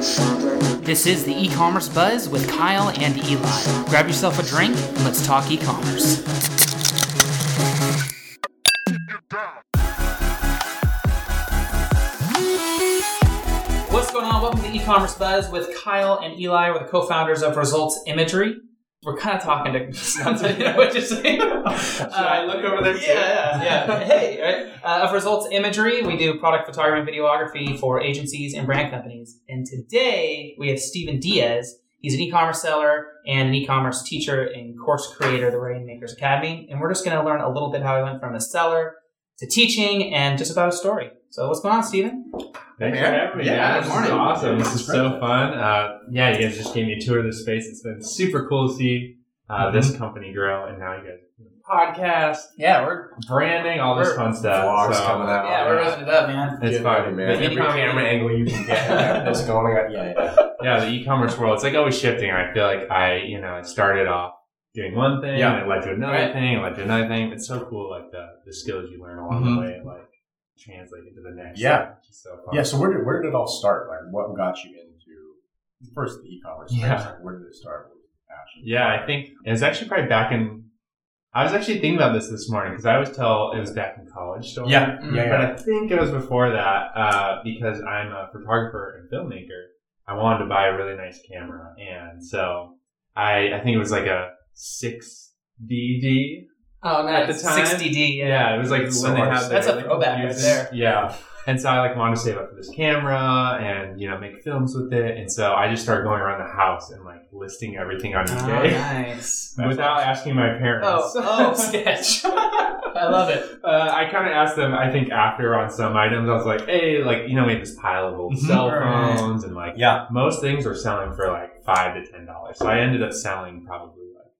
This is the e-commerce buzz with Kyle and Eli. Grab yourself a drink and let's talk e-commerce. What's going on? Welcome to e-commerce buzz with Kyle and Eli. We're the co-founders of Results Imagery. We're kind of talking to you know what you're saying. Should I look over there? Yeah, yeah, yeah. hey, right? Uh, of Results Imagery, we do product photography and videography for agencies and brand companies. And today we have Steven Diaz. He's an e-commerce seller and an e-commerce teacher and course creator at the Rainmakers Academy. And we're just going to learn a little bit how he went from a seller to teaching and just about a story. So what's going on, Steven? Thanks for having me. Yeah, Yeah, good this is morning. awesome. This This is is so fun. Uh, yeah, you guys just gave me a tour of the space. It's been super cool to see uh, this company grow, and now you guys podcast, Yeah, we're branding, all this fun stuff. Vlogs So, coming out. yeah, we're ripping it up, man. It's Get fun, man. The Every e-com- camera angle you can get. That's going on. Yeah, yeah. Yeah, the e-commerce world. It's like always shifting. I feel like I, you know, I started off doing one thing, Yeah. and it led to another Right. thing, it led to another thing. It's so cool, like the the skills you learn along Mhm. the way, like translate into the next. Yeah. thing, which is so fun. Yeah. So where did where did it all start? Like, what got you into first the e-commerce? space? Yeah. Like, where did it start? What was passion? Yeah, I think it was actually probably back in. I was actually thinking about this this morning because I always tell it was back in college still. Yeah. Mm. Yeah. But I think it was before that uh, because I'm a photographer and filmmaker. I wanted to buy a really nice camera, and so I I think it was like a six DD. Oh, At the time? 60D. Yeah. Yeah, it was like It's when so they had say. That's a really throwback right confusing- there. Yeah. And so I like wanted to save up for this camera and you know make films with it, and so I just started going around the house and like listing everything on Oh, eBay. nice. Without asking my parents. Oh, oh, sketch. I love it. Uh, I kind of asked them. I think after on some items, I was like, "Hey, like you know, we have this pile of old Mhm. cell phones, and like Yeah. most things are selling for like five to ten dollars. So I ended up selling probably like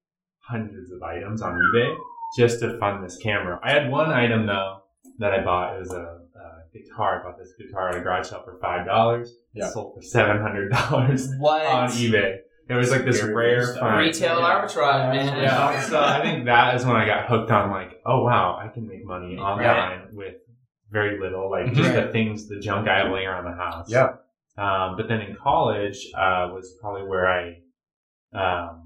hundreds of items on eBay just to fund this camera. I had one item though that I bought. It was a, a guitar. I bought this guitar at a garage sale for five dollars. Yeah. It sold for seven hundred dollars What? on eBay. It was like this rare good stuff. find. Retail Yeah. arbitrage, man. Yeah, so I think that is when I got hooked on like, oh wow, I can make money online with very little, like just the things, the junk I have laying around the house. Yeah. Um, but then in college uh, was probably where I um,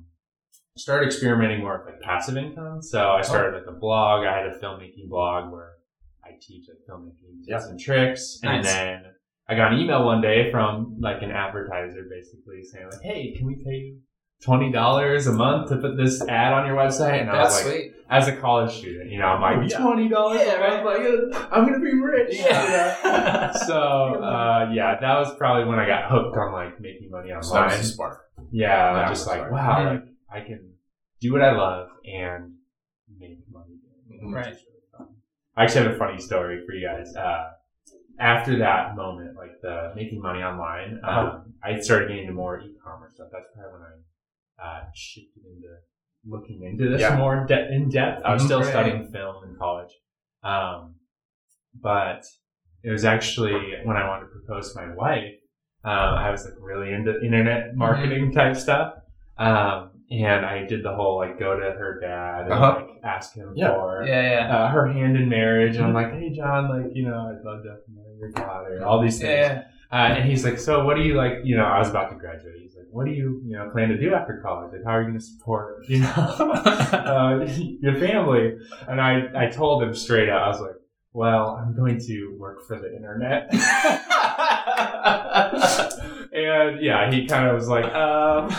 started experimenting more with like passive income. So I started like a blog. I had a filmmaking blog where I teach like filmmaking tips Yeah. and tricks, and Nice. then I got an email one day from like an advertiser basically saying like, "Hey, can we pay you twenty dollars a month to put this ad on your website?" And I That's was like, sweet. as a college student, you know, I'm like Oh, twenty dollars Yeah, month, like I'm gonna be rich. Yeah. so uh, yeah, that was probably when I got hooked on like making money online. spark. yeah, just like right. wow, like I can do what I love and make money. doing it, Right. is really fun. I actually have a funny story for you guys. Uh, after that moment, like the making money online, um, Uh-huh. I started getting into more e-commerce stuff. That's probably when I uh, shifted into looking into this Yeah. more de- in depth. I was Mhm. still Right. studying film in college, um, but it was actually when I wanted to propose to my wife. Um, I was like really into internet marketing type stuff. Um, and I did the whole like go to her dad and Uh-huh. like ask him Yeah. for Yeah, yeah. uh, her hand in marriage. And I'm like, hey John, like you know, I'd love to marry your daughter. All these things. Yeah, Uh, and he's like, so what do you like? You know, I was about to graduate. He's like, what do you you know plan to do after college? Like, how are you going to support you know uh, your family? And I I told him straight out. I was like, well, I'm going to work for the internet. and yeah, he kind of was like, um.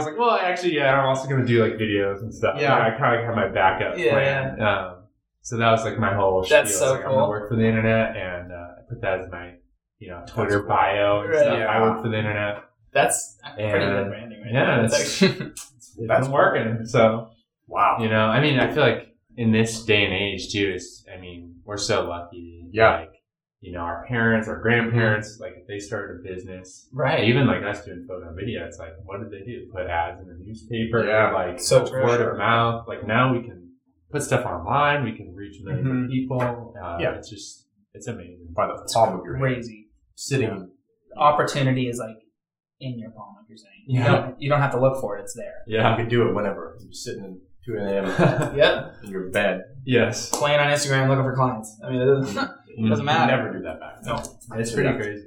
And I was like, well, actually, yeah, I'm also going to do like videos and stuff. Yeah. I kind of had my backup Yeah, plan. Um, so that was like my whole That's spiel. so like, I'm going to cool. work for the internet and uh, I put that as my, you know, Twitter cool. bio and Right. stuff. I work for the internet. That's pretty good branding right yeah, now. it's- actually- It's That's working. So, Wow. you know, I mean, I feel like in this day and age too, is, I mean, we're so lucky. Yeah. Like, you know, our parents, our grandparents, like if they started a business, right. even like us doing photo and video, it's like, what did they do? Put ads in the newspaper, Yeah. like So true. word of mouth. Like now we can put stuff online, we can reach 1000000s Mhm. of people. Uh, Yeah. it's just it's amazing. By the palm of your hand. Crazy. Sitting. Opportunity is like in your palm, like you're saying. You Yeah. don't you don't have to look for it; it's there. Yeah, You Yeah. could do it whenever. You're sitting in 2 a.m. Yep. in your bed. yes, Playing on Instagram, looking for clients. I mean, it doesn't, it doesn't matter. You matter. never do that back. No. it's So, pretty yeah. crazy.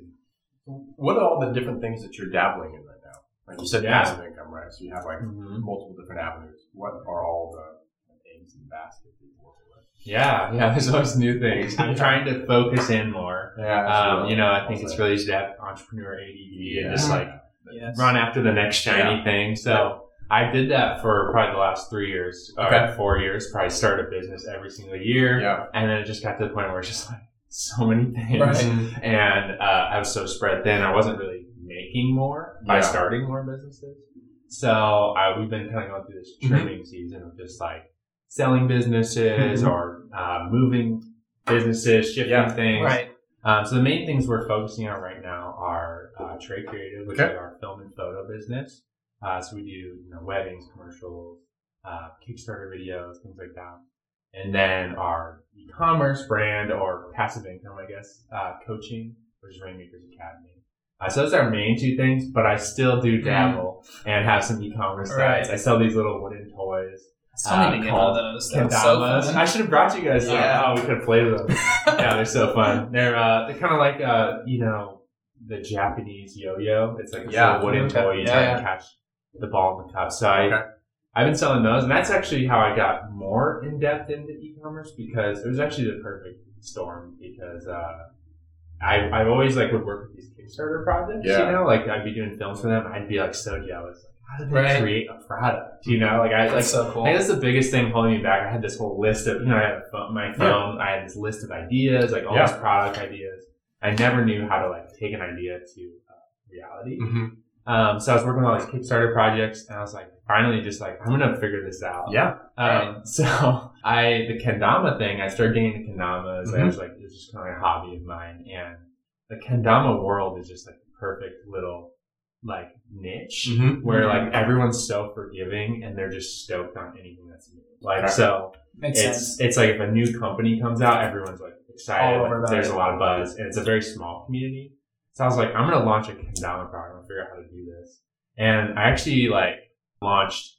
What are all the different things that you're dabbling in right now? Like you said, Yeah. passive income, right? So you have like Mhm. multiple different avenues. What are all the eggs in the basket that you're working with? Yeah, yeah. There's always new things. I'm trying to focus in more. Yeah, Um, you know, I think it's really easy to have entrepreneur ADD and just like Yes. run after the next shiny thing. So I did that for probably the last three years, or Okay. four years. Probably started a business every single year, yeah. and then it just got to the point where it's just like so many things, Right. and uh, I was so spread thin. I wasn't really making more by Yeah. starting more businesses. So I, we've been kind of going through this Mhm. trimming season of just like selling businesses Mhm. or uh, moving businesses, shifting Yeah. things. Right. Um, so the main things we're focusing on right now are uh, Trade Creative, which Okay. is our film and photo business. Uh, so we do you know weddings, commercials, uh, Kickstarter videos, things like that. And then our e-commerce brand or passive income, I guess, uh, coaching, which is Rainmakers Academy. Uh, so those are our main two things, but I still do dabble and have some e-commerce Right. sites. I sell these little wooden toys. I still need Uh, to get one of those. That's so Kendamas. I should have brought you guys some. Yeah. Oh, we could have played with them. yeah, they're so fun. They're uh, they're kind of like uh, you know, the Japanese yo-yo. It's like a Yeah. wooden toy. You Yeah, try yeah. and catch the ball in the cup. So I, Okay. I've been selling those, and that's actually how I got more in depth into e-commerce because it was actually the perfect storm because uh, I I've always like would work with these Kickstarter projects. Yeah. You know, like I'd be doing films for them. I'd be like so jealous. Like, how did they Right. create a product? You know, like I like so cool. I that's the biggest thing holding me back. I had this whole list of, you know, I had phone, my phone, I had this list of ideas, like all Yeah. these product ideas. I never knew how to like take an idea to uh, reality. Mm-hmm. Um, so I was working on all these Kickstarter projects, and I was like, finally, just like I'm gonna figure this out. Yeah. Um, so I the kendama thing, I started getting into kendamas. I Mhm. was like, it's just kind of a hobby of mine, and the kendama world is just like the perfect little like niche Mm-hmm. where like everyone's so forgiving and they're just stoked on anything that's new. Like Okay. so, Makes it's sense. it's like if a new company comes out, everyone's like excited. All over like, that. there's a lot of buzz, and it's a very small community. So I was like, I'm gonna launch a kendama product and figure out how to do this. And I actually like launched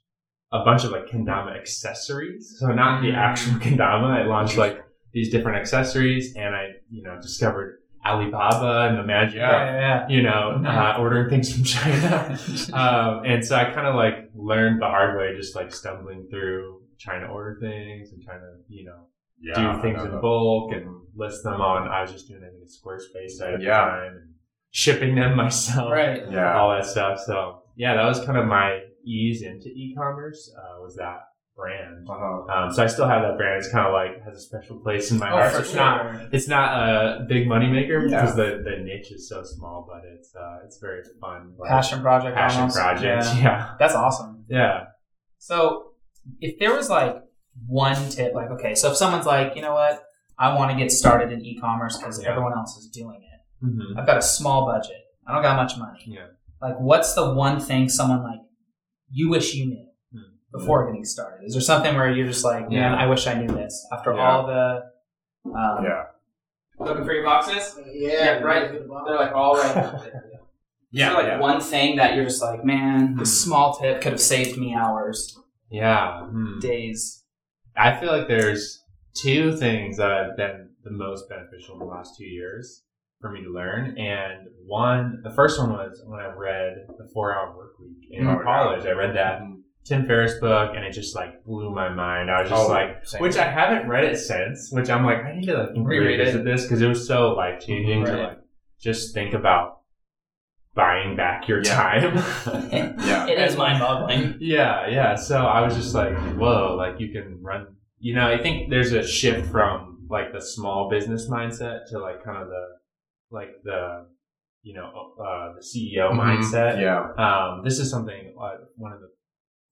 a bunch of like kendama accessories. So not the Mm. actual kendama. I launched like these different accessories, and I you know discovered Alibaba and the magic. Yeah. yeah, yeah. You know, uh, ordering things from China. um, and so I kind of like learned the hard way, just like stumbling through trying to order things and trying to, you know, Yeah. do things in bulk and list them on. I was just doing I in Squarespace at Yeah. the time and shipping them myself, Right. Yeah. all that stuff. So yeah, that was kind of my ease into e-commerce. Uh, was that brand. Uh-huh. Um, so I still have that brand. It's kind of like has a special place in my Oh, heart. for it's sure. not it's not a big moneymaker Yeah. because the, the niche is so small, but it's uh, it's very fun. like, Passion project. passion almost. project. Yeah. Yeah. That's awesome. yeah, So, if there was like one tip, like, okay, so if someone's like, you know what, I want to get started in e-commerce because Yeah. everyone else is doing it. hmm I've got a small budget. I don't got much money. Yeah. Like, what's the one thing someone like you wish you knew Hmm. before getting started? Is there something where you're just like, man, Yeah. I wish I knew this after Yeah. all the um, Yeah. looking for your boxes? Yeah, right. They're like all right. there. Yeah. Is there like yeah. one thing that you're just like, man, this Hmm. small tip could have saved me hours, yeah. Hmm. days. I feel like there's two things that have been the most beneficial in the last two years for me to learn. And one, the first one was when I read The Four Hour Work Week in yeah. college. I read that mm-hmm. Tim Ferriss book and it just like blew my mind. I was just Oh, like, same. which I haven't read it since, which I'm like, I need to like Reread revisit it. this because it was so life changing to Right. like just think about buying back your Yeah. time. Yeah. It is mind boggling. Yeah, yeah. So I was just like, whoa, like you can run. You know, I think there's a shift from like the small business mindset to like kind of the like the you know uh, the CEO Mhm. mindset. Yeah. Um, this is something uh, one of the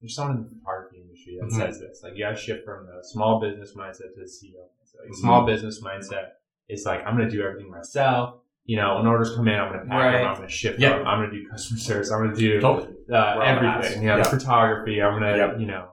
there's someone in the photography industry that Mhm. says this. Like you got to shift from the small business mindset to the CEO mindset. Like small business mindset is like I'm going to do everything myself. You know, when orders come in, I'm going to pack Right. them. I'm going to ship Yeah. them. I'm going to do customer service. I'm going to do Totally. uh, everything. You know, Yeah. the photography. I'm gonna, Yep. you know,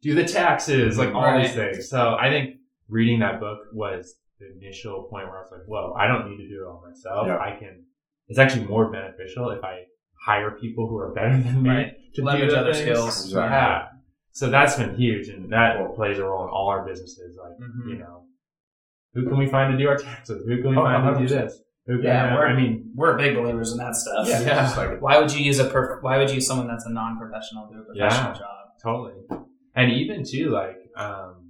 do the taxes, like all Right. these things. So I think reading that book was the initial point where I was like, whoa, I don't need to do it all myself. Yeah. I can. It's actually more beneficial if I hire people who are better than me Right. to Leverage do the other things. skills. Exactly. Yeah. So that's been huge, and that plays a role in all our businesses. Like, Mhm. you know, who can we find to do our taxes? Who can we Oh, find to do this? Who can, Yeah, we're- I mean, We're big believers in that stuff. Yeah, Yeah. Just like Why would you use a per- Why would you use someone that's a non-professional do a professional Yeah. job? totally. And even too, like, um,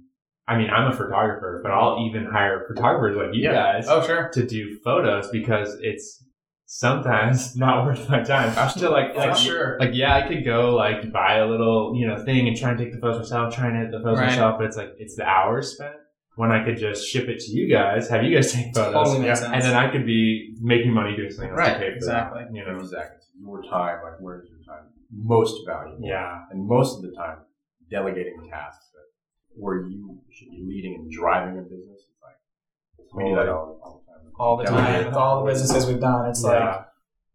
I mean, I'm a photographer, but I'll even hire photographers like you Yeah. guys Oh, sure. to do photos because it's sometimes not worth my time. To like, like, sure. like, yeah, I could go like buy a little, you know, thing and try and take the photos myself, try and edit the photos Right. myself, but it's like, it's the hours spent when I could just ship it to you guys, have you guys take photos. Totally makes Yeah. sense. And then I could be making money doing something else Right, to pay for exactly. that. You know, exactly It's your time. Like where is your time most valuable? yeah, And most of the time, delegating tasks that where you should be leading and driving a business. It's like we do that all, all the time. all the Delegate. time with all the businesses we've done. It's like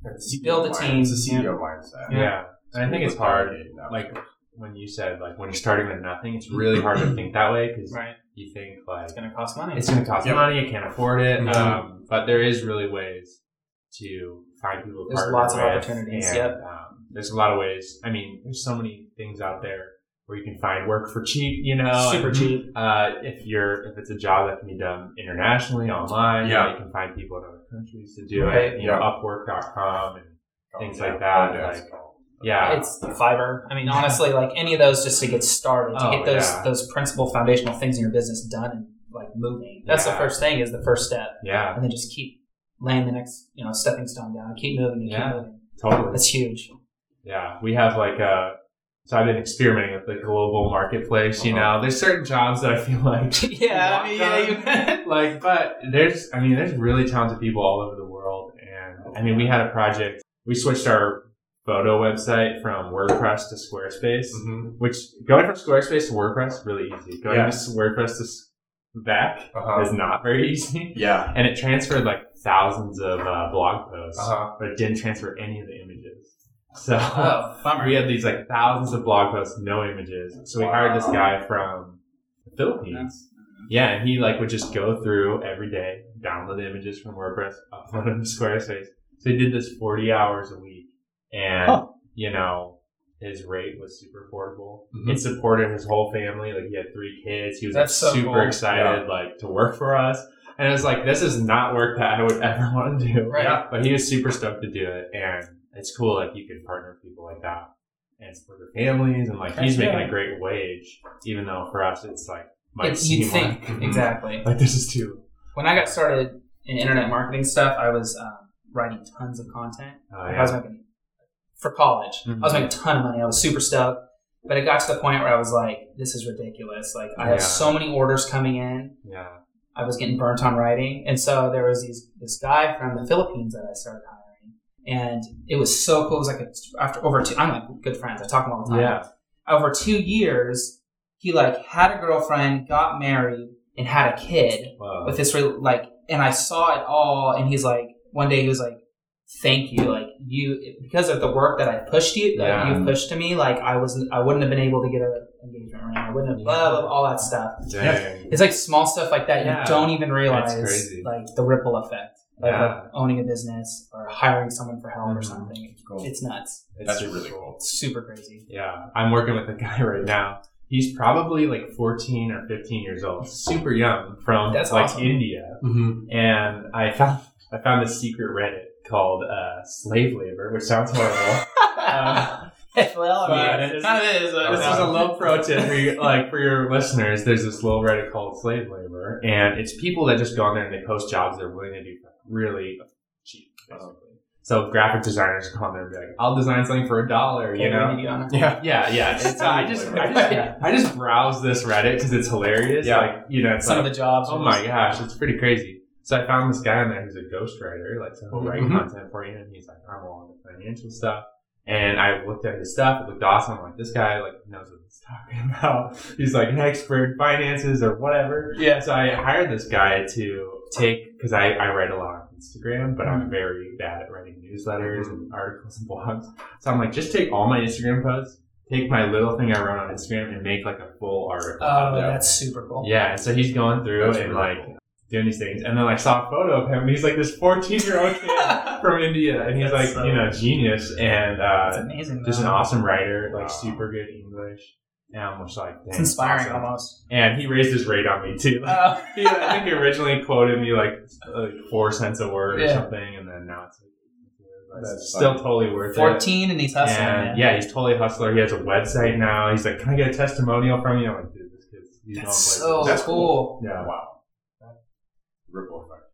It's You build a CEO team, It's a yeah. CEO mindset. yeah. And I think it's hard. Like when you said like when you're starting with nothing, it's really hard to think that way because right. you think like It's going to cost money. it's going to cost Yep. money, You can't afford it. Mhm. Um, but there is really ways to find people to There's partner lots of opportunities, And, yep. um, there's a lot of ways. I mean, there's so many things out there where you can find work for cheap. You know, super cheap. Uh, if you're if it's a job that can be done internationally online, Yeah. you can find people in other countries to do Right. it. You know, Yeah. Upwork.com and things Yeah, like that, yeah, like- it's all- yeah, It's Fiverr. I mean, honestly, like any of those, just to get started, to Oh, get those yeah. those principal foundational things in your business done and like moving. That's the first thing. Is the first step, yeah, and then just keep laying the next, you know, stepping stone down. Keep moving and Yeah. keep moving. totally. That's huge. Yeah, we have like a. So I've been experimenting with the global marketplace. You Uh-huh. know, there's certain jobs that I feel like yeah, I mean, yeah, like, but there's, I mean, there's really talented people all over the world. And I mean, we had a project, we switched our photo website from WordPress to Squarespace, Mhm. which going from Squarespace to WordPress, really easy. Going Yeah. to WordPress to back Uh-huh. is not very easy. Yeah. And it transferred like thousands of uh, blog posts, Uh-huh. but it didn't transfer any of the images. So oh, bummer. we had these like thousands of blog posts, no images. So we hired this guy from the Philippines. Yeah, and he like would just go through every day, download the images from WordPress, upload them to Squarespace. So he did this 40 hours a week. And, Huh. you know, his rate was super affordable. Mhm. It supported his whole family. Like he had three kids. He was like, so super cool. excited like to work for us. And it was like, this is not work that I would ever want to do. Right. Yeah. But he was super stoked to do it. And it's cool like you can partner with people like that and support their families and like he's making yeah. a great wage, even though for us it's like might It- you'd seem think like, exactly. like this is too When I got started in internet marketing stuff, I was um, writing tons of content. uh, I was making for college. I was Mhm. making a ton of money. I was super stoked. But it got to the point where I was like, this is ridiculous. Like I have Yeah. so many orders coming in. yeah. I was getting burnt on writing. And so there was these this guy from the Philippines that I started hiring. And it was so cool. It was like a, after over two I'm like good friends. I talk to him all the time. Yeah. Over two years, he like had a girlfriend, got married, and had a kid Wow. with this real like and i saw it all and he's like one day he was like thank you like you because of the work that i pushed you that Yeah. you pushed to me like i wasn't i wouldn't have been able to get a engagement ring i wouldn't have blah, blah, blah, all that stuff Dang. it's like small stuff like that Yeah. you don't even realize like the ripple effect of Yeah. like, owning a business or hiring someone for help or Mhm. something Cool. it's nuts It's That's super really cool. super crazy Yeah, I'm working with a guy right now. He's probably like 14 or 15 years old, super young, from That's like awesome. India. Mm-hmm. And I found I found this secret Reddit called uh, slave labor, which sounds horrible. Uh, well i mean it's- it kind of is uh, this is a low pro tip for you, like for your listeners. There's this little Reddit called slave labor, and it's people that just go on there and they post jobs they're willing to do for really cheap, basically. So graphic designers come on there and be like, "I'll design something for a dollar," you know. Yeah. Yeah, yeah. I just, I just, I just browse this Reddit because it's hilarious. Yeah. Like, you know, it's some like, of the jobs oh my gosh, it's pretty crazy. So I found this guy on there who's a ghostwriter, like, so he'll write Mhm. content for you, and he's like, I'm all the financial stuff. And I looked at his stuff, it looked awesome. I'm like, this guy, like, knows what he's talking about. He's like an expert in finances or whatever. yeah So I hired this guy to take, because I, I write a lot Instagram, but Mm-hmm. I'm very bad at writing newsletters and articles and blogs. So I'm like, just take all my Instagram posts, take my little thing I wrote on Instagram, and make like a full article. oh that's super cool Yeah, and so he's going through That's and really like cool. doing these things, and then I saw a photo of him. and He's like this 14 year old kid from India, and he's like so- you know genius and uh, amazing. just an awesome writer, like Wow. super good English. And I'm just like, It's inspiring awesome." almost. And he raised his rate on me too. Uh, he, I think he originally quoted me like, like four cents a word or something, and then now it's like, it's That's still funny. totally worth it. 14 and he's hustling. And man. yeah, he's totally a hustler. He has a website now. He's like, "Can I get a testimonial from you?" I'm like, "Dude, this kid's he's That's so That's cool. yeah. Wow. Ripple effect.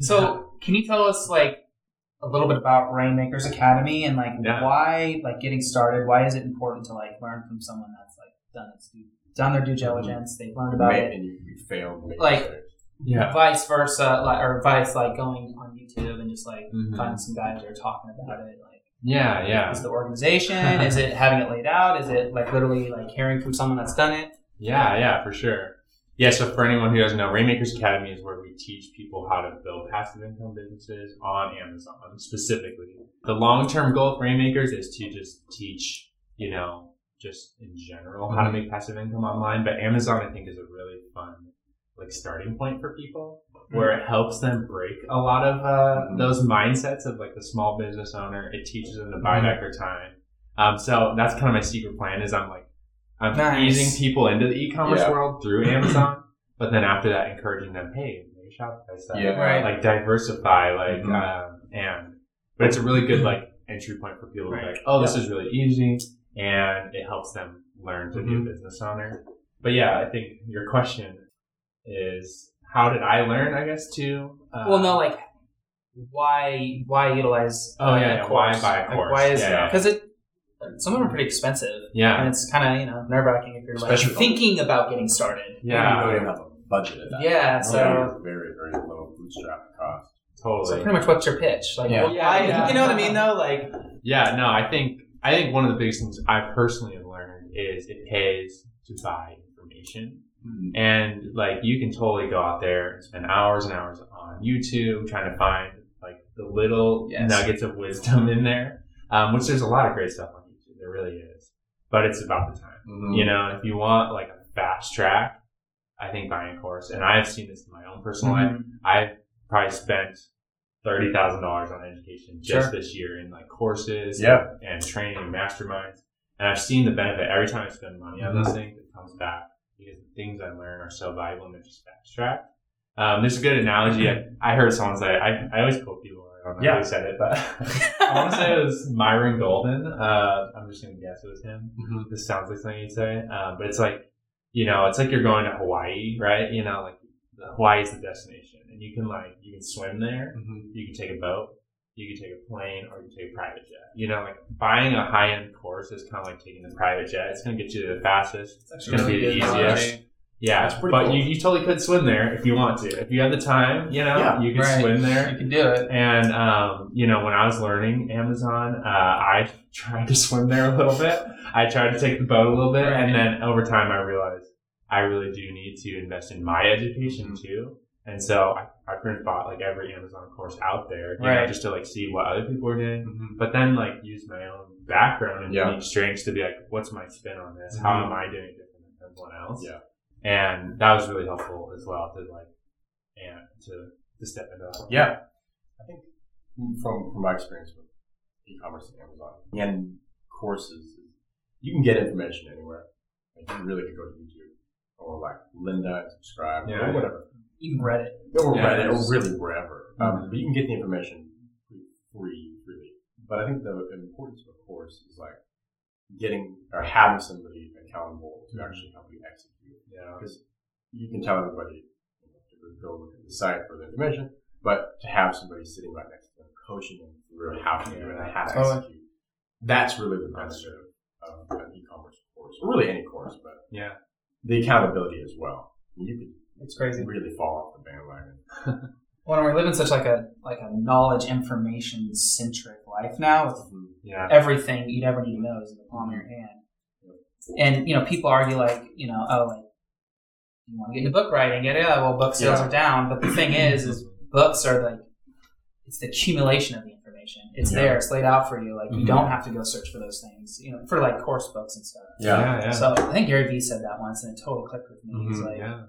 So, can you tell us like a little bit about Rainmakers Academy and like Yeah. why, like getting started? Why is it important to like learn from someone that's like done its due, done their due diligence? They've learned about Made- it. and you, you failed. Make Like- Yeah. Vice versa, like or vice like going on YouTube and just like Mhm. finding some guys that are talking about it. Like, Yeah. Yeah. is the organization? is it having it laid out? Is it like literally like hearing from someone that's done it? Yeah, yeah, for sure. Yeah, so for anyone who doesn't know, Rainmakers Academy is where we teach people how to build passive income businesses on Amazon specifically. The long term goal of Rainmakers is to just teach, you know, just in general how to make passive income online. But Amazon, I think, is a really fun like starting point for people where it helps them break a lot of uh, Mhm. those mindsets of like the small business owner. It teaches them to buy back their time. Um, so that's kind of my secret plan is I'm like, I'm Nice. easing people into the e-commerce Yeah. world through Amazon, but then after that, encouraging them, hey, make Shopify stuff, Yeah. Right. like diversify, like, Mhm. um, and but it's a really good like entry point for people to be Right. like, oh, this is really easy, and it helps them learn to be Mhm. a business owner. But yeah, I think your question is, how did I learn? I guess to uh, well, no, like why why utilize? Oh, uh, yeah, yeah, why buy a Like, course? why is Yeah, yeah. because it some of them are pretty expensive. yeah, And it's kind of, you know, nerve wracking if you're like Especially- thinking about getting started. yeah, You don't even have a budget at that. Yeah, It's so- very, very low bootstrap cost. totally. So pretty much what's your pitch? Like, Yeah. well, Yeah, why- yeah. you know what I mean though? Like, Yeah, no, I think I think one of the biggest things I personally have learned is it pays to buy information. And like you can totally go out there and spend hours and hours on YouTube trying to find like the little Yes. nuggets of wisdom in there. Um, which there's a lot of great stuff on YouTube. There really is. But it's about the time. Mhm. You know, if you want like a fast track, I think buying a course, and I've seen this in my own personal life. mhm. I've probably spent thirty thousand dollars on education just Sure. this year in like courses, Yeah. and training and masterminds, and I've seen the benefit every time I spend money on those things. It comes back because the things I learn are so valuable and they're just abstract. Um, there's a good analogy. I, I heard someone say. I, I always quote people. I don't know Yeah. who said it, but I want to say it was Myron Golden. Uh, I'm just gonna guess it was him. Mhm. This sounds like something you'd say, um, but it's like, you know, it's like you're going to Hawaii, right? You know, like Hawaii is the destination, and you can like you can swim there, Mhm. you can take a boat, you can take a plane, or you can take a private jet. You know, like buying a high end course is kind of like taking the private jet. It's going to get you the fastest. It's going to be the easiest. Yeah, That's pretty but cool. you, you totally could swim there if you want to. If you have the time, you know, Yeah, you can right. swim there. You can do it. And um, you know, when I was learning Amazon, uh, I tried to swim there a little bit. I tried to take the boat a little bit, Right. and then over time, I realized I really do need to invest in my education Mm-hmm. too. And so I, I pretty much bought like every Amazon course out there, you know, Right. just to like see what other people were doing. Mhm. But then like use my own background and Yeah. unique strengths to be like, what's my spin on this? How Mhm. am I doing different than everyone else? Yeah. And that was really helpful as well to like, and to to step into that. Yeah. I think from from my experience with e-commerce and Amazon and courses, you can get information anywhere. Like you really could go to YouTube or like Lynda and subscribe Yeah. or whatever. You can read it. Or Yeah, Reddit or really wherever. Um, Mhm. but you can get the information free, freely. But I think the importance of a course is like getting or having somebody accountable to actually help you execute. Yeah. Because you can tell everybody you know, to go look at the site for the information, but to have somebody sitting right next to them, coaching them through how to do it and how to execute, that's really the benefit of of an e-commerce course, or really any course, but Yeah. the accountability as well. You could It's crazy. really fall off the bandwagon. When we live in such like a like a knowledge information centric life now, with Yeah. everything you'd ever need to know is in the palm of your hand. And you know, people argue like, you know, oh, like you want to get into book writing, get it? Well, book sales Yeah. are down, but the thing is, is books are like it's the accumulation of the information. It's Yeah. there, it's laid out for you. Like you Mhm. don't have to go search for those things, you know, for like course books and stuff. Yeah. Yeah. So I think Gary Vee said that once, and it totally clicked with me. He's Mhm, like, yeah.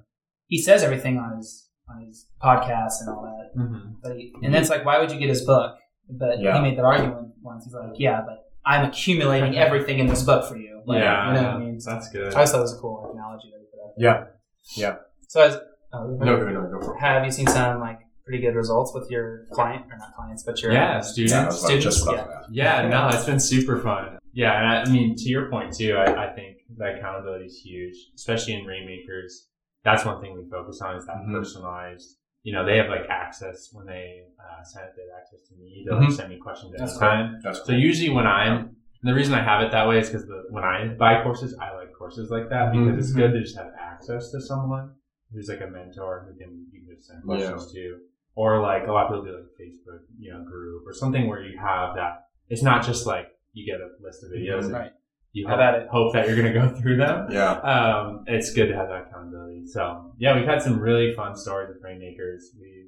He says everything on his on his podcast and all that, Mm-hmm. but he, and then it's like, why would you get his book? But Yeah. he made that argument once. He's like, yeah, but I'm accumulating everything in this book for you. Like, yeah, you know what I mean. that's good. I just thought it was a cool analogy that you put up. Yeah. So, as, oh, No, no, no, go for it. have you seen some like pretty good results with your client or not clients, but your Yeah, students. Yeah, I was Students, just yeah. Yeah, no, it's been super fun. Yeah, and I, I mean, to your point too, I, I think that accountability is huge, especially in Rainmakers. That's one thing we focus on is that Mhm. personalized. You know, they have like access when they uh, sign up. They have access to me. They'll like, Mhm. send me questions That's anytime. That's So usually when I'm, and the reason I have it that way is because when I buy courses, I like courses like that because Mhm. it's good to just have access to someone who's like a mentor who can you can just send Yeah. questions to, or like a lot of people do like Facebook, you know, group or something where you have that. It's not just like you get a list of videos. Right. You Have it. hope that you're going to go through them. Yeah. Um, it's good to have that accountability. So yeah, we've had some really fun stories with Rainmakers. We,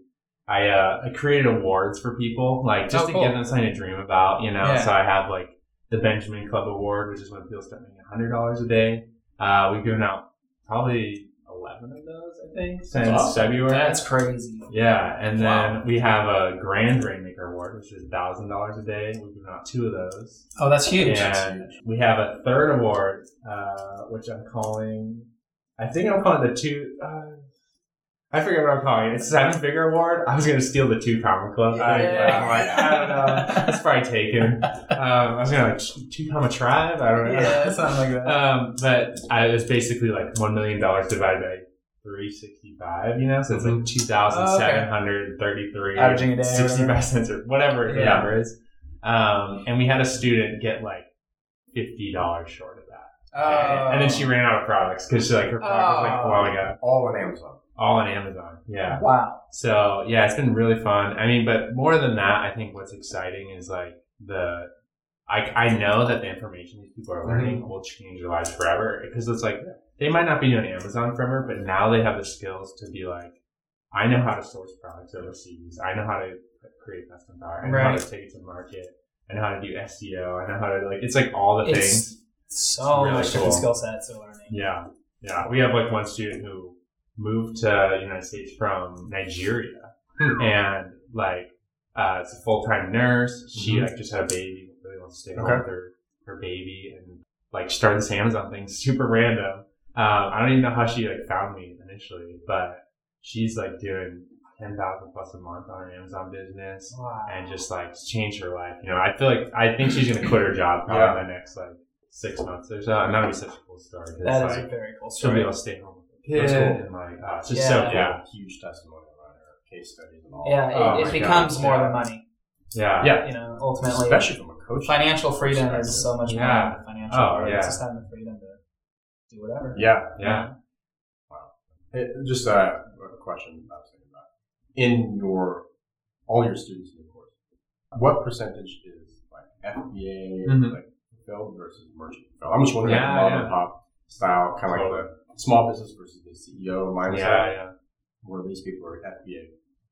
I, uh, I created awards for people, like just Oh, to cool. give them something to dream about, you know? Yeah. So I have like the Benjamin Club Award, which is when people start making hundred dollars a day. Uh, we've given out probably 11 of those, I think, since awesome. February. That's crazy. Yeah, and then we have a Grand Rainmaker Award, which is thousand dollars a day. We've given out two of those. Oh, that's huge. And we have a third award, uh, which I'm calling. I think I'm calling the two. Uh, I forget what I'm calling it. It's a seven figure award. I was going to steal the two comma club. I, Yeah. I'm like, I don't know. It's probably taken. Um, I was going to like two comma tribe. I don't know. Yeah, something like that. Um, but I, it was basically like one million dollars divided by three sixty five. You know, so it's like two thousand seven hundred thirty three, Mm-hmm. Averaging or whatever. cents or whatever the Yeah. number is. Um, and we had a student get like fifty dollars short of that, Oh. and then she ran out of products because like her product was like Oh. blowing up All on Amazon. all on Amazon. Yeah. Wow. So yeah, it's been really fun. I mean, but more than that, I think what's exciting is like the, I, I know that the information these people are learning will change their lives forever because it's like they might not be doing Amazon forever, but now they have the skills to be like, I know how to source products overseas. I know how to create custom product. I know how to take it to market. I know how to do SEO. I know how to like, it's like all the It's things. so Really much different skill sets they're learning. Yeah. Yeah. We have like one student who moved to the United States from Nigeria Hmm. and like, uh, it's a full-time nurse. She Mhm. like just had a baby, really wants to stay home Okay. with her, her baby and like started this Amazon thing, super random. Um, I don't even know how she like found me initially, but she's like doing 10,000 plus a month on her Amazon business Wow. and just like changed her life. You know, I feel like, I think she's going to quit her job probably Yeah. in the next like six months or so. And that'll be such a cool story. That is like, a very cool story. She'll be able to stay home with her kid and like uh, it's just Yeah. so cool. Yeah. Huge testimony around her case studies and all. Yeah, Oh it, my it becomes God, more than money. Yeah. Yeah. You know, ultimately, Especially coach. financial freedom is so much more Yeah. than financial Oh, part. yeah. It's just having the freedom to do whatever. Yeah. Yeah. Hey, just uh, a question I was thinking about. In your, all your students in the course, what percentage is like FBA, Mhm. like fulfilled versus merchant fulfilled? I'm just wondering Yeah, like the mom yeah. and pop style, kind of like the small business versus the CEO mindset, Yeah. Yeah. where these people are FBA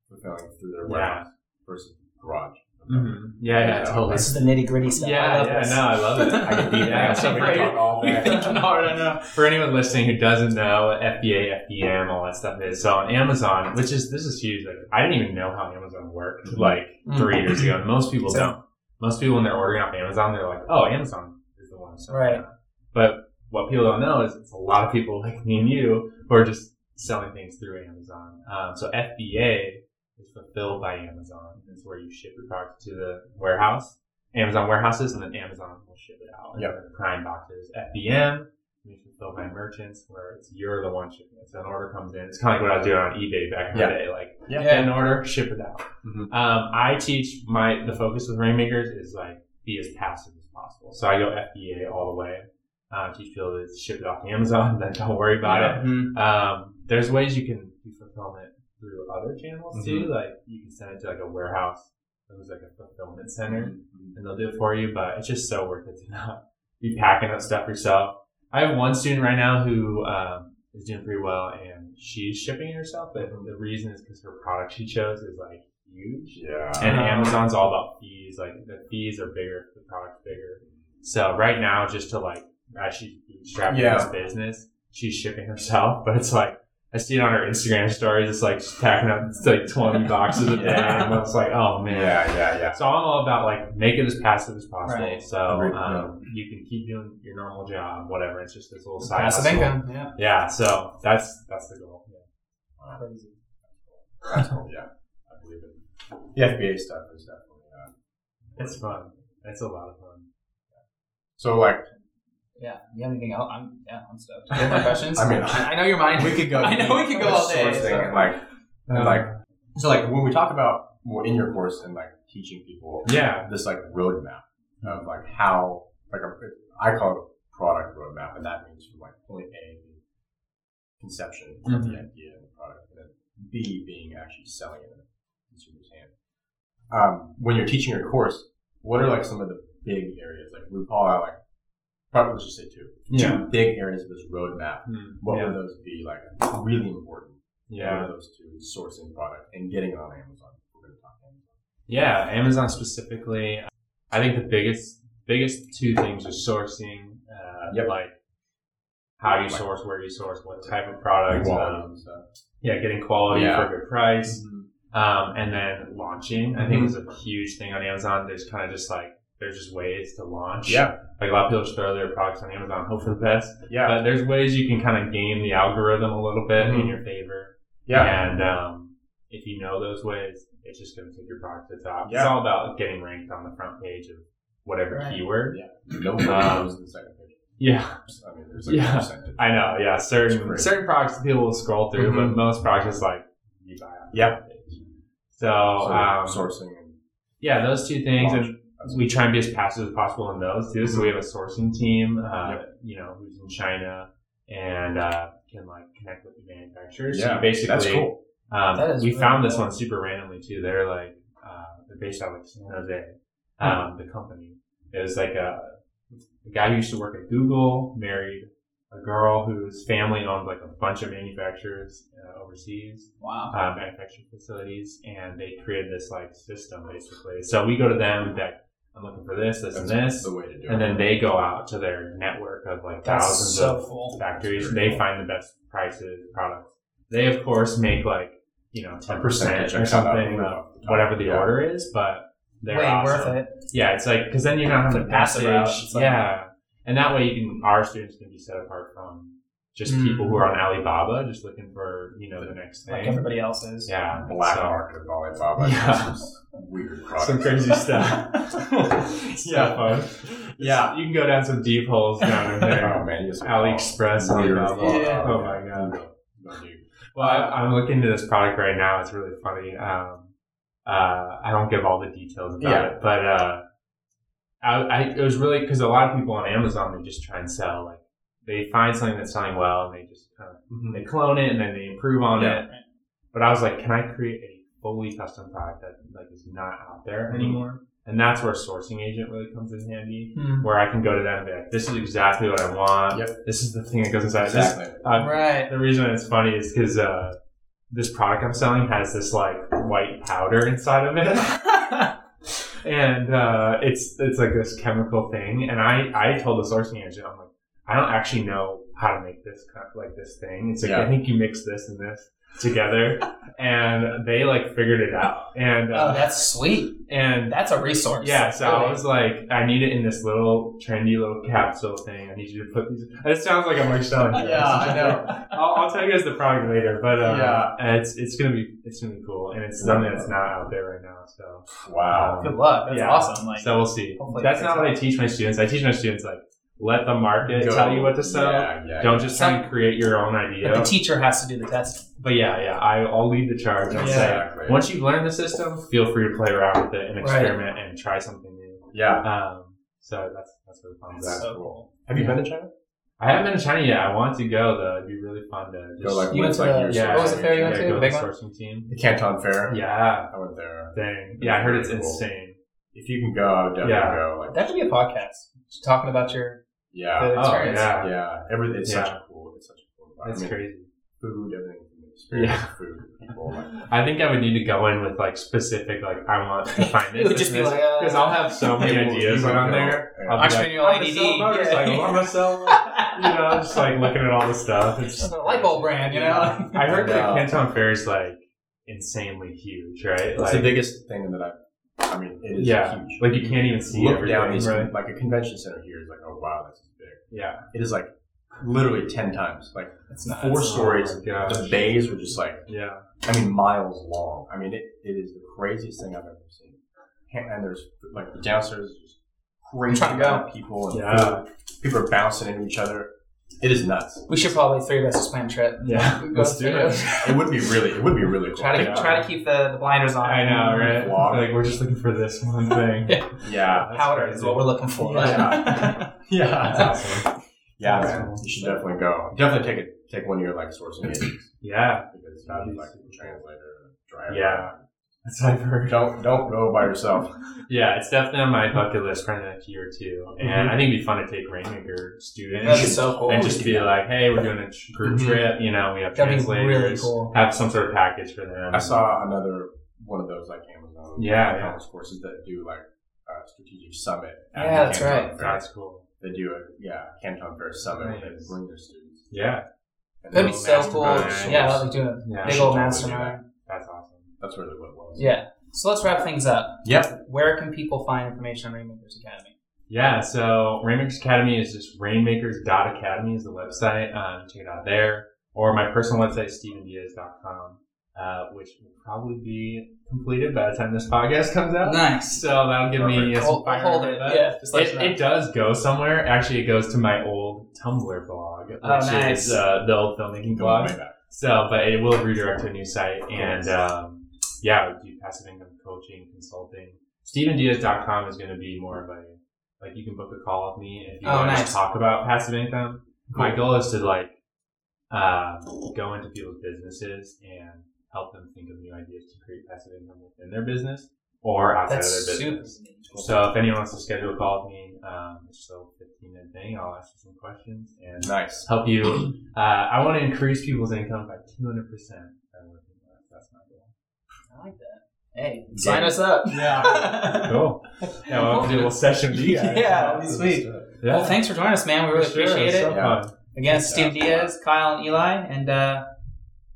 fulfilling through their Yeah. warehouse versus garage. Mhm. Yeah. Yeah. Totally. This is the nitty gritty stuff. I Yeah. love Yeah. this. No, I love it. I get deep Yeah. so we can talk all day. thinking hard, I know. For anyone listening who doesn't know what FBA, FBM, all that stuff is, so on Amazon, which is this is huge. Like I didn't even know how Amazon worked like three years ago. Most people Same. don't. Most people when they're ordering off Amazon, they're like, "Oh, Amazon is the one." selling Right. that." But what people don't know is it's a lot of people like me and you who are just selling things through Amazon. Um, so FBA is fulfilled by Amazon. It's where you ship your product to the warehouse, Amazon warehouses, and then Amazon will ship it out. Yep. in the Prime boxes. FBM is fulfilled by merchants, where it's you're the one shipping it. So an order comes in. It's kind of like what I was doing on eBay back in Yeah. the day. Like Yeah. get an order, ship it out. Mhm. Um, I teach my the focus with Rainmakers is like be as passive as possible. So I go FBA all the way. Uh, teach people to ship it off to Amazon, then don't worry about it. Mhm. Um, there's ways you can do fulfillment through other channels too. Mhm. Like you can send it to like a warehouse. it was like a fulfillment center Mhm. and they'll do it for you, but it's just so worth it to not be packing up stuff yourself. I have one student right now who um, is doing pretty well and she's shipping it herself, but the reason is because her product she chose is like huge. Yeah. And Uh-huh. Amazon's all about fees. Like the fees are bigger the product's bigger. So right now, just to like as she's bootstrapping Yeah. this business, she's shipping herself, but it's like I see it on her Instagram stories. It's like she's packing up like twenty boxes a day, and it's like, oh man. Yeah, yeah, yeah. So I'm all about like make it as passive as possible. Right. So um, you can keep doing your normal job, whatever. It's just this little side Passive hustle. income. Yeah. Yeah. So that's that's the goal. Yeah. Crazy. That's cool. Yeah, I believe it. The FBA stuff is definitely. Uh, It's fun. It's a lot of fun. so like Yeah. You have anything else? I'm yeah. I'm stoked. Do you have more questions? I mean, I know your mind. we could go. I know we could go all day. Sourcing so- and like and Um, like so like when we talk about well, in your course and like teaching people Yeah. this like roadmap of like how like a, I call it a product roadmap, and that means from like point A, conception of Mhm. the idea and the product, and then B being actually selling it in the consumer's hand. Um, when you're teaching your course, what are like some of the big areas? Like we call out like probably let's just say two, Yeah. two big areas of this roadmap. Hmm. What yeah. would those be like really important? What Yeah. are those two? Sourcing product and getting it on Amazon. We're going to talk Amazon. Yeah, Amazon specifically. I think the biggest biggest two things are sourcing, uh, Yep. like how you source, where you source, what type of product. Um, stuff. yeah, getting quality Yeah. for a good price, um, and then launching. I think is a huge thing on Amazon. There's kind of just like there's just ways to launch. Yeah, like a lot of people just throw their products on Amazon, hope for the best. yeah, But there's ways you can kind of game the algorithm a little bit in Mhm. your favor. yeah. And um, if you know those ways, it's just going to take your product to the top. Yeah. It's all about getting ranked on the front page of whatever Right. keyword. Yeah. Nobody Um, knows the second page. Yeah, I mean, there's like Yeah. a percentage. I know. Yeah, certain certain products people will scroll through, Mhm. but most products is like you buy on the Yep. front page. So, So, um, sourcing and yeah, those two things, launch. and we try and be as passive as possible in those too. So we have a sourcing team, uh, Yep. you know, who's in China and uh, can like connect with the manufacturers. yeah, you basically, that's cool. Um, That is we really found this one super randomly too. They're like uh, they're based out of like San Jose. Um, The company it was like a, a guy who used to work at Google married a girl whose family owned like a bunch of manufacturers uh, overseas, Wow. uh, manufacturing facilities, and they created this like system basically. So we go to them that I'm looking for this, this, That's and this, the way to do and it. then they go out to their network of like That's thousands so of cool. factories. That's They cool. find the best prices, products. They of course make like you know ten percent or I out something of whatever the Yeah. order is, but they're Way awesome. worth it. Yeah, it's like because then you don't have to Passive route, passage. like- yeah, and that way you can our students can be set apart from just Mm. people who are on Alibaba just looking for you know the next Like thing. everybody else is. yeah, black so- market of Alibaba. Yeah. Weird product. some crazy stuff. yeah, fun. Yeah. you can go down some deep holes down in there. Oh man, just AliExpress. Yeah. Oh my god. Well, I, I'm looking into this product right now. It's really funny. Um, uh, I don't give all the details about Yeah. it, but uh, I, I, it was really because a lot of people on Amazon they just try and sell like they find something that's selling well and they just kind of they clone it and then they improve on Yeah. it. But I was like, can I create a fully custom product that like is not out there Mhm. anymore? And that's where sourcing agent really comes in handy, Hmm. where I can go to them and be like, this is exactly what I want. Yep. This is the thing that goes inside. This Exactly. uh, Right. the reason it's funny is because uh, this product I'm selling has this like white powder inside of it, and uh, it's it's like this chemical thing. And I I told the sourcing agent I'm like I don't actually know how to make this kind of, like this thing. It's like Yeah. I think you mix this and this together, and they like figured it out. And oh, uh, that's sweet. and That's a resource. yeah, so I was like, I need it in this little trendy little capsule thing. I need you to put these. It sounds like I'm like selling. Yeah, I know. I'll, I'll tell you guys the product later, but uh, Yeah. it's it's gonna be it's gonna be cool, and it's something that's not out there right now. So Wow. Good luck. That's Yeah. awesome. Like, so we'll see. That's not what I teach my students. I teach my students like let the market Go. tell you what to sell. Yeah, yeah, Don't yeah. just try and create your own idea. but the teacher has to do the testing. But yeah, yeah, I, I'll lead the charge and Yeah. say Exactly. once you've learned the system, feel free to play around with it and Right. experiment and try something new. Yeah. Um, so that's that's really fun. That's so cool. cool. Have you Yeah. been to China? I haven't been to China yet. I want to go though. It'd be really fun to just Go like You went to like the- yeah. what was the fair you yeah, went to? go The big sourcing team. The Canton Fair. Yeah, I went there. dang. Yeah, I heard it's cool. insane. If you can go, I would definitely Yeah. go. Like, That could be a podcast. Just talking about your yeah. the Oh experience. yeah, Yeah. Everything. It's such a cool. It's such a cool. that's I mean, crazy. Food, everything. from the Experience Yeah. food, people. Like, I think I would need to go in with like specific, like I want to find this. It would just be like, uh, because I'll have so many ideas you would on go, there. yeah. I'll be Entrepreneurial like, I'm IDD, gonna sell a motorcycle. yeah. I'm gonna sell you know, just like looking at all the stuff. It's It's a light bulb brand, you know? I heard that Yeah. Canton Fair is like insanely huge, right? It's like, the biggest thing that I. I mean, it is yeah, huge. like you can't even see Look down these right? like a convention center here is like, oh wow, that's big. Yeah, It is like literally ten times. Like It's not. four stories. My. The bays were just like Yeah, I mean, miles long. I mean, it, it is the craziest thing I've ever seen. And there's like the downstairs is just crazy trying to go. amount of people and Yeah. food. people are bouncing into each other. It is nuts. We should probably three of us just plan a trip. yeah. Go Let's do it. It would be really, it would be really cool. Try to Yeah. try to keep the, the blinders on. I know, right? Vlog. Like we're just looking for this one thing. Yeah. Yeah, Powder crazy. is what we're looking for. Yeah. yeah, That's awesome. yeah. That's cool. You should definitely go. Definitely take it. Take one of your like sourcing meetings Yeah, because you have like a translator, driver. Yeah. That's what I've heard. Don't don't go by yourself. Yeah, it's definitely on my bucket list for the next year or two, and Mhm. I think it'd be fun to take Rainmaker students That'd be so cool. and just be like, "Hey, we're doing a tr- group Mhm. trip. You know, we have That'd be translators. really cool. Have some sort of package for them." I saw another one of those like Amazon Yeah, e-commerce courses that do like a strategic summit. Yeah, that's Canton right. Fair. That's cool. They do a yeah Canton Fair summit where they Nice. bring their students. Yeah, And That'd be so cool. those Yeah, courses. like doing a yeah, big should old totally do mastermind. that's awesome. That's really what it was. Yeah. So let's wrap things up. Yep. Where can people find information on Rainmakers Academy? Yeah, so Rainmakers Academy is just rainmakers.academy is the website. Um, check it out there. Or my personal website, stephendiaz.com, uh, which will probably be completed by the time this podcast comes out. Nice. So that'll give me Perfect. some Hold, fire hold it. that. Yeah. Just It, it does go somewhere. Actually, it goes to my old Tumblr blog, which Oh, nice. is uh, the old filmmaking blog. So, but it will redirect to a new site. And um, yeah, do passive income coaching, consulting. StephenDiaz.com is going to be more of a, like, you can book a call with me if you Oh, want nice. to talk about passive income. My goal is to, like, uh, go into people's businesses and help them think of new ideas to create passive income within their business or outside That's of their business. So if anyone wants to schedule a call with me, um, it's still a 15 minute thing. I'll ask you some questions and Nice. help you. Uh, I want to increase people's income by 200% by working less. That's my goal. I like that. Hey, sign us up. Yeah. Cool. Yeah, we'll have to do a little session with you guys. Yeah, that'd be sweet. Yeah. Well, thanks for joining us, man. We really sure. appreciate it. so Yeah. Again, it's Steve Diaz, Kyle, and Eli, and uh,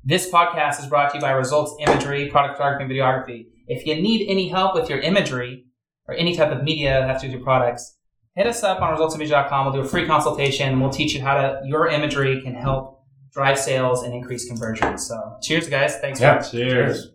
this podcast is brought to you by Results Imagery, Product Photography, and Videography. If you need any help with your imagery or any type of media that has to do with your products, hit us up on resultsimage.com. We'll do a free consultation. And we'll teach you how to your imagery can help drive sales and increase conversion. So, cheers, guys. Thanks. Yeah. For, Cheers. Cheers.